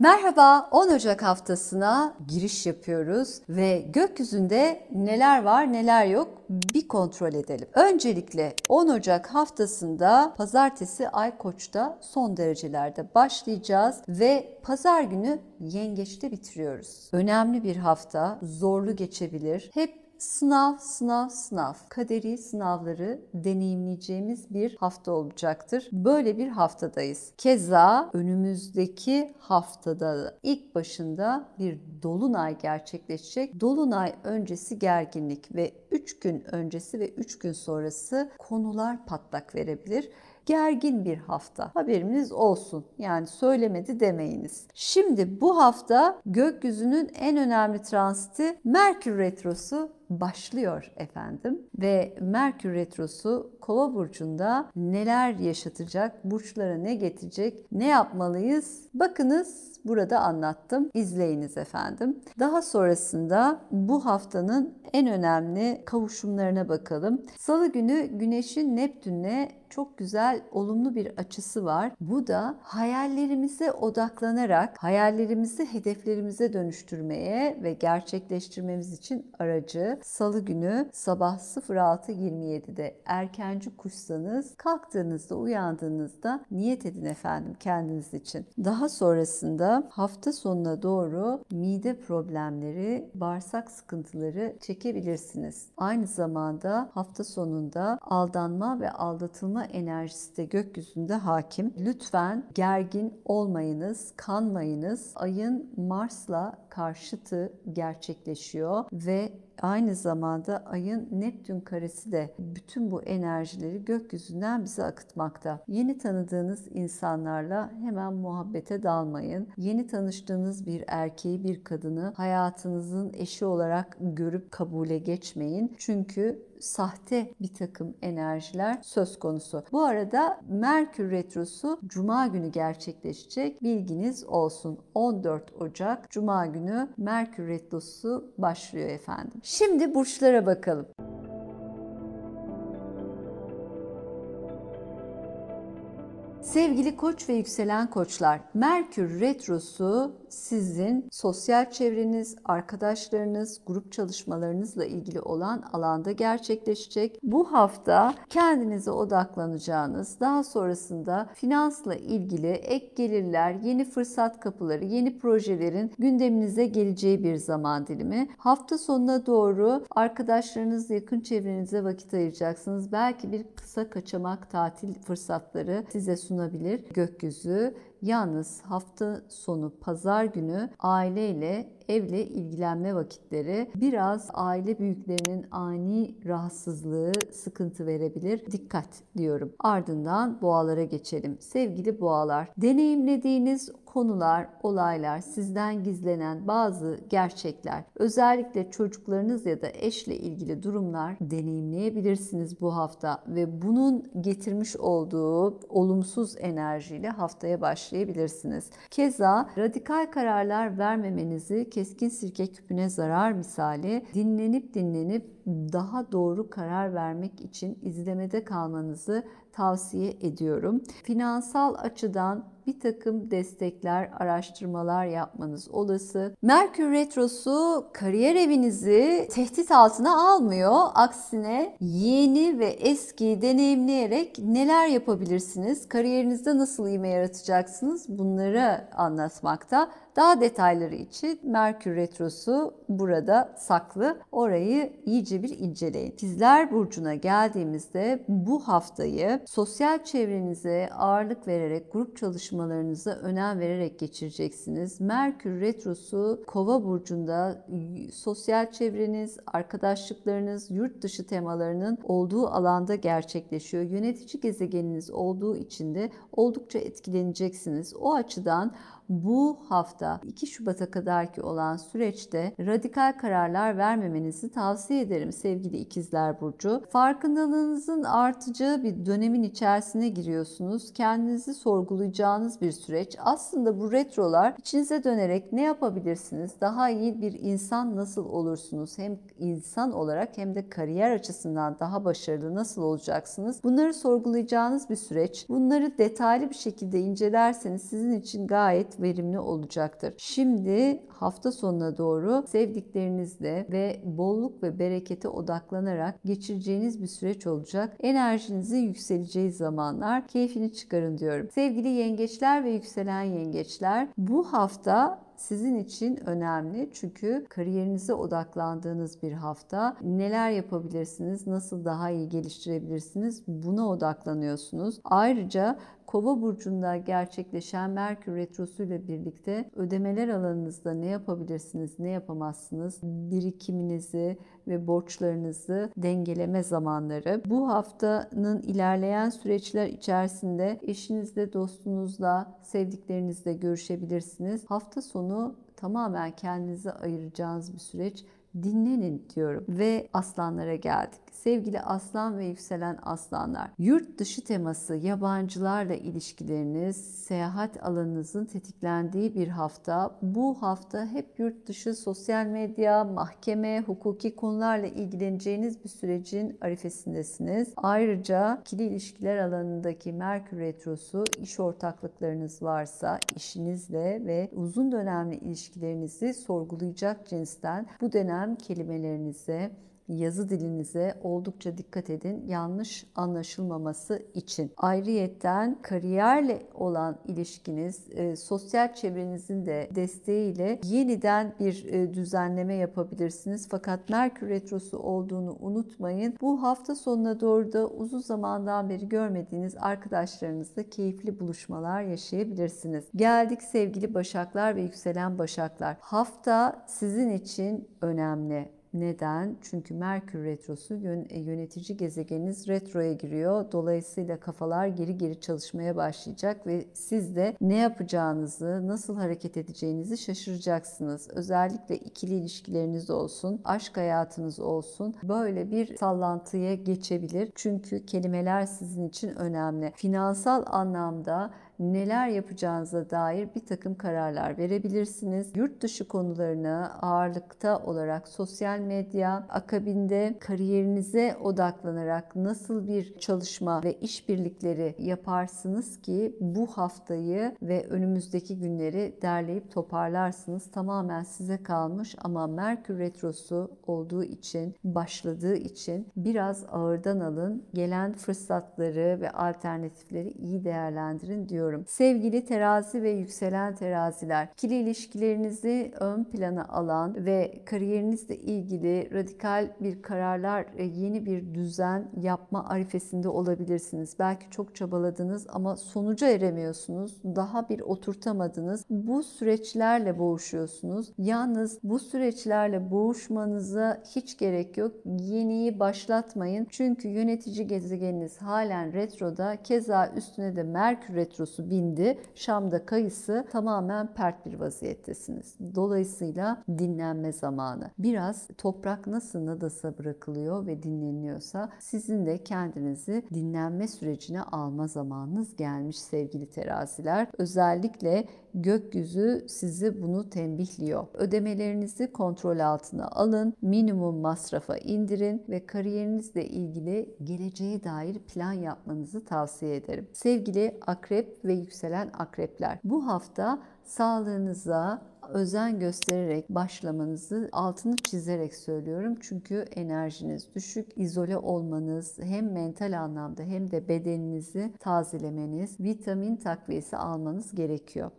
Merhaba, 10 Ocak haftasına giriş yapıyoruz ve gökyüzünde neler var neler yok bir kontrol edelim. Öncelikle 10 Ocak haftasında pazartesi Ay Koç'ta son derecelerde başlayacağız ve pazar günü Yengeç'te bitiriyoruz. Önemli bir hafta, zorlu geçebilir. Hep Sınav, sınav, sınav. Kaderi sınavları deneyimleyeceğimiz bir hafta olacaktır. Böyle bir haftadayız. Keza önümüzdeki haftada ilk başında bir dolunay gerçekleşecek. Dolunay öncesi gerginlik ve 3 gün öncesi ve 3 gün sonrası konular patlak verebilir gergin bir hafta. Haberiniz olsun. Yani söylemedi demeyiniz. Şimdi bu hafta gökyüzünün en önemli transiti Merkür Retrosu başlıyor efendim ve Merkür Retrosu Kova burcunda neler yaşatacak, burçlara ne getirecek, ne yapmalıyız? Bakınız burada anlattım. İzleyiniz efendim. Daha sonrasında bu haftanın en önemli kavuşumlarına bakalım. Salı günü Güneş'in Neptün'le çok güzel olumlu bir açısı var. Bu da hayallerimize odaklanarak hayallerimizi hedeflerimize dönüştürmeye ve gerçekleştirmemiz için aracı. Salı günü sabah 06.27'de erkenci kuşsanız kalktığınızda uyandığınızda niyet edin efendim kendiniz için. Daha sonrasında hafta sonuna doğru mide problemleri, bağırsak sıkıntıları çekebilirsiniz. Aynı zamanda hafta sonunda aldanma ve aldatılma enerjisi de gökyüzünde hakim. Lütfen gergin olmayınız, kanmayınız. Ayın Mars'la karşıtı gerçekleşiyor ve aynı zamanda ayın Neptün karesi de bütün bu enerjileri gökyüzünden bize akıtmakta. Yeni tanıdığınız insanlarla hemen muhabbete dalmayın. Yeni tanıştığınız bir erkeği, bir kadını hayatınızın eşi olarak görüp kabule geçmeyin. Çünkü sahte bir takım enerjiler söz konusu. Bu arada Merkür Retrosu Cuma günü gerçekleşecek. Bilginiz olsun. 14 Ocak Cuma günü Merkür Retrosu başlıyor efendim. Şimdi burçlara bakalım. Sevgili koç ve yükselen koçlar, Merkür Retrosu sizin sosyal çevreniz, arkadaşlarınız, grup çalışmalarınızla ilgili olan alanda gerçekleşecek. Bu hafta kendinize odaklanacağınız, daha sonrasında finansla ilgili ek gelirler, yeni fırsat kapıları, yeni projelerin gündeminize geleceği bir zaman dilimi. Hafta sonuna doğru arkadaşlarınız, yakın çevrenize vakit ayıracaksınız. Belki bir kısa kaçamak tatil fırsatları size sunabilir gökyüzü. Yalnız hafta sonu pazar günü aileyle evle ilgilenme vakitleri biraz aile büyüklerinin ani rahatsızlığı sıkıntı verebilir. Dikkat diyorum. Ardından boğalara geçelim. Sevgili boğalar, deneyimlediğiniz konular, olaylar, sizden gizlenen bazı gerçekler, özellikle çocuklarınız ya da eşle ilgili durumlar deneyimleyebilirsiniz bu hafta ve bunun getirmiş olduğu olumsuz enerjiyle haftaya başlayabilirsiniz. Keza radikal kararlar vermemenizi keskin sirke küpüne zarar misali dinlenip dinlenip daha doğru karar vermek için izlemede kalmanızı tavsiye ediyorum. Finansal açıdan bir takım destekler, araştırmalar yapmanız olası. Merkür Retrosu kariyer evinizi tehdit altına almıyor. Aksine yeni ve eski deneyimleyerek neler yapabilirsiniz? Kariyerinizde nasıl ivme yaratacaksınız? Bunları anlatmakta. Daha detayları için Merkür Retrosu burada saklı. Orayı iyice bir inceleyin. İkizler Burcu'na geldiğimizde bu haftayı sosyal çevrenize ağırlık vererek, grup çalışmalarınıza önem vererek geçireceksiniz. Merkür Retrosu Kova Burcu'nda sosyal çevreniz, arkadaşlıklarınız, yurt dışı temalarının olduğu alanda gerçekleşiyor. Yönetici gezegeniniz olduğu için de oldukça etkileneceksiniz. O açıdan bu hafta 2 Şubat'a kadarki olan süreçte radikal kararlar vermemenizi tavsiye ederim sevgili ikizler burcu. Farkındalığınızın artacağı bir dönemin içerisine giriyorsunuz. Kendinizi sorgulayacağınız bir süreç. Aslında bu retrolar içinize dönerek ne yapabilirsiniz? Daha iyi bir insan nasıl olursunuz? Hem insan olarak hem de kariyer açısından daha başarılı nasıl olacaksınız? Bunları sorgulayacağınız bir süreç. Bunları detaylı bir şekilde incelerseniz sizin için gayet verimli olacaktır. Şimdi hafta sonuna doğru sevdiklerinizle ve bolluk ve berekete odaklanarak geçireceğiniz bir süreç olacak. Enerjinizin yükseleceği zamanlar keyfini çıkarın diyorum. Sevgili yengeçler ve yükselen yengeçler bu hafta sizin için önemli çünkü kariyerinize odaklandığınız bir hafta. Neler yapabilirsiniz, nasıl daha iyi geliştirebilirsiniz buna odaklanıyorsunuz. Ayrıca Kova burcunda gerçekleşen Merkür retrosu ile birlikte ödemeler alanınızda ne yapabilirsiniz, ne yapamazsınız, birikiminizi ve borçlarınızı dengeleme zamanları. Bu haftanın ilerleyen süreçler içerisinde eşinizle, dostunuzla, sevdiklerinizle görüşebilirsiniz. Hafta sonu tamamen kendinize ayıracağınız bir süreç dinlenin diyorum ve aslanlara geldik. Sevgili aslan ve yükselen aslanlar, yurt dışı teması, yabancılarla ilişkileriniz, seyahat alanınızın tetiklendiği bir hafta. Bu hafta hep yurt dışı sosyal medya, mahkeme, hukuki konularla ilgileneceğiniz bir sürecin arifesindesiniz. Ayrıca ikili ilişkiler alanındaki Merkür Retrosu iş ortaklıklarınız varsa işinizle ve uzun dönemli ilişkilerinizi sorgulayacak cinsten bu dönem kelimelerinize, yazı dilinize oldukça dikkat edin yanlış anlaşılmaması için. Ayrıyetten kariyerle olan ilişkiniz, e, sosyal çevrenizin de desteğiyle yeniden bir e, düzenleme yapabilirsiniz. Fakat Merkür Retrosu olduğunu unutmayın. Bu hafta sonuna doğru da uzun zamandan beri görmediğiniz arkadaşlarınızla keyifli buluşmalar yaşayabilirsiniz. Geldik sevgili Başaklar ve yükselen Başaklar. Hafta sizin için önemli. Neden? Çünkü Merkür Retrosu e, yönetici gezegeniniz retroya giriyor. Dolayısıyla kafalar geri geri çalışmaya başlayacak ve siz de ne yapacağınızı, nasıl hareket edeceğinizi şaşıracaksınız. Özellikle ikili ilişkileriniz olsun, aşk hayatınız olsun böyle bir sallantıya geçebilir. Çünkü kelimeler sizin için önemli. Finansal anlamda neler yapacağınıza dair bir takım kararlar verebilirsiniz. Yurt dışı konularını ağırlıkta olarak sosyal medya, akabinde kariyerinize odaklanarak nasıl bir çalışma ve işbirlikleri yaparsınız ki bu haftayı ve önümüzdeki günleri derleyip toparlarsınız. Tamamen size kalmış ama Merkür Retrosu olduğu için, başladığı için biraz ağırdan alın. Gelen fırsatları ve alternatifleri iyi değerlendirin diyorum istiyorum. Sevgili terazi ve yükselen teraziler, ikili ilişkilerinizi ön plana alan ve kariyerinizle ilgili radikal bir kararlar, yeni bir düzen yapma arifesinde olabilirsiniz. Belki çok çabaladınız ama sonuca eremiyorsunuz. Daha bir oturtamadınız. Bu süreçlerle boğuşuyorsunuz. Yalnız bu süreçlerle boğuşmanıza hiç gerek yok. Yeniyi başlatmayın. Çünkü yönetici gezegeniniz halen retroda. Keza üstüne de Merkür retrosu kilosu bindi. Şam'da kayısı tamamen pert bir vaziyettesiniz. Dolayısıyla dinlenme zamanı. Biraz toprak nasıl nadasa bırakılıyor ve dinleniyorsa sizin de kendinizi dinlenme sürecine alma zamanınız gelmiş sevgili teraziler. Özellikle gökyüzü sizi bunu tembihliyor. Ödemelerinizi kontrol altına alın, minimum masrafa indirin ve kariyerinizle ilgili geleceğe dair plan yapmanızı tavsiye ederim. Sevgili akrep ve yükselen akrepler, bu hafta sağlığınıza özen göstererek başlamanızı altını çizerek söylüyorum. Çünkü enerjiniz düşük, izole olmanız hem mental anlamda hem de bedeninizi tazelemeniz, vitamin takviyesi almanız gerekiyor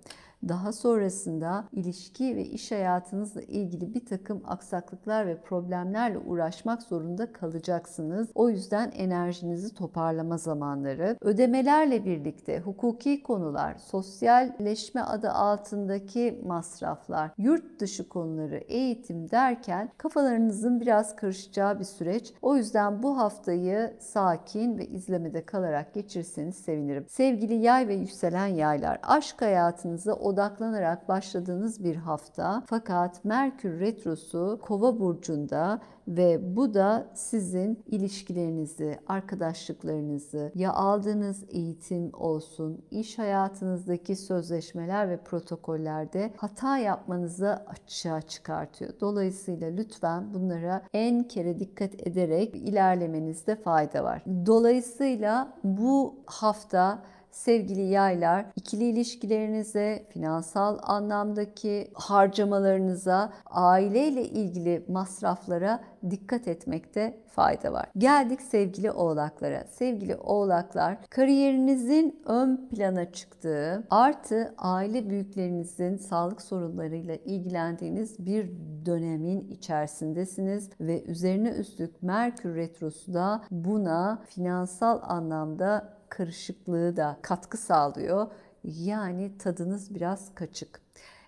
daha sonrasında ilişki ve iş hayatınızla ilgili bir takım aksaklıklar ve problemlerle uğraşmak zorunda kalacaksınız. O yüzden enerjinizi toparlama zamanları. Ödemelerle birlikte hukuki konular, sosyalleşme adı altındaki masraflar, yurt dışı konuları, eğitim derken kafalarınızın biraz karışacağı bir süreç. O yüzden bu haftayı sakin ve izlemede kalarak geçirseniz sevinirim. Sevgili yay ve yükselen yaylar, aşk hayatınızı o odaklanarak başladığınız bir hafta fakat Merkür Retrosu Kova burcunda ve bu da sizin ilişkilerinizi, arkadaşlıklarınızı, ya aldığınız eğitim olsun, iş hayatınızdaki sözleşmeler ve protokollerde hata yapmanızı açığa çıkartıyor. Dolayısıyla lütfen bunlara en kere dikkat ederek ilerlemenizde fayda var. Dolayısıyla bu hafta sevgili yaylar ikili ilişkilerinize, finansal anlamdaki harcamalarınıza, aileyle ilgili masraflara dikkat etmekte fayda var. Geldik sevgili oğlaklara. Sevgili oğlaklar kariyerinizin ön plana çıktığı artı aile büyüklerinizin sağlık sorunlarıyla ilgilendiğiniz bir dönemin içerisindesiniz ve üzerine üstlük Merkür Retrosu da buna finansal anlamda karışıklığı da katkı sağlıyor. Yani tadınız biraz kaçık.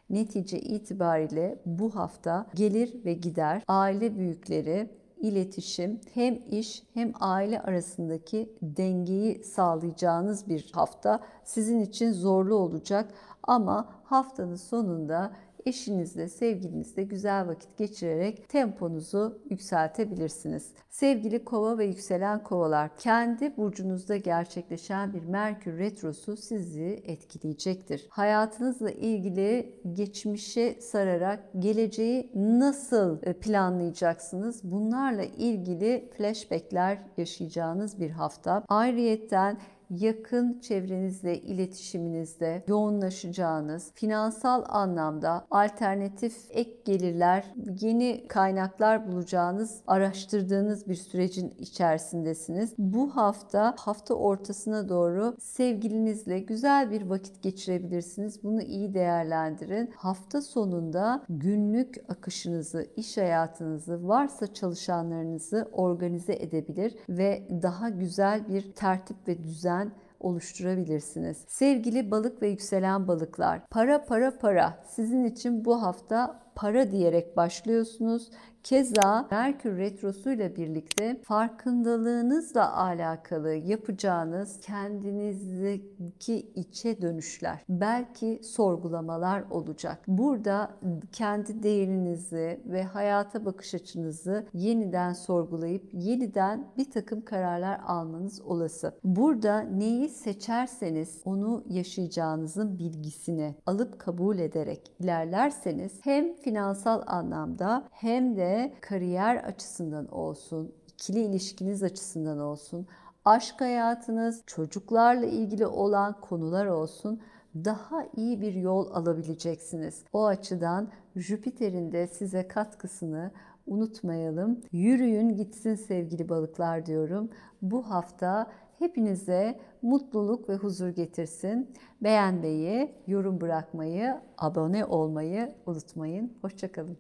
Netice itibariyle bu hafta gelir ve gider, aile büyükleri, iletişim, hem iş hem aile arasındaki dengeyi sağlayacağınız bir hafta sizin için zorlu olacak ama haftanın sonunda eşinizle, sevgilinizle güzel vakit geçirerek temponuzu yükseltebilirsiniz. Sevgili kova ve yükselen kovalar, kendi burcunuzda gerçekleşen bir Merkür Retrosu sizi etkileyecektir. Hayatınızla ilgili geçmişe sararak geleceği nasıl planlayacaksınız? Bunlarla ilgili flashbackler yaşayacağınız bir hafta. Ayrıyetten yakın çevrenizle iletişiminizde yoğunlaşacağınız, finansal anlamda alternatif ek gelirler, yeni kaynaklar bulacağınız, araştırdığınız bir sürecin içerisindesiniz. Bu hafta hafta ortasına doğru sevgilinizle güzel bir vakit geçirebilirsiniz. Bunu iyi değerlendirin. Hafta sonunda günlük akışınızı, iş hayatınızı, varsa çalışanlarınızı organize edebilir ve daha güzel bir tertip ve düzen oluşturabilirsiniz. Sevgili balık ve yükselen balıklar, para para para sizin için bu hafta para diyerek başlıyorsunuz. Keza Merkür Retrosu ile birlikte farkındalığınızla alakalı yapacağınız kendinizdeki içe dönüşler, belki sorgulamalar olacak. Burada kendi değerinizi ve hayata bakış açınızı yeniden sorgulayıp yeniden bir takım kararlar almanız olası. Burada neyi seçerseniz onu yaşayacağınızın bilgisini alıp kabul ederek ilerlerseniz hem finansal anlamda hem de kariyer açısından olsun, ikili ilişkiniz açısından olsun, aşk hayatınız, çocuklarla ilgili olan konular olsun daha iyi bir yol alabileceksiniz. O açıdan Jüpiter'in de size katkısını unutmayalım. Yürüyün gitsin sevgili balıklar diyorum. Bu hafta hepinize mutluluk ve huzur getirsin. Beğenmeyi, yorum bırakmayı, abone olmayı unutmayın. Hoşçakalın.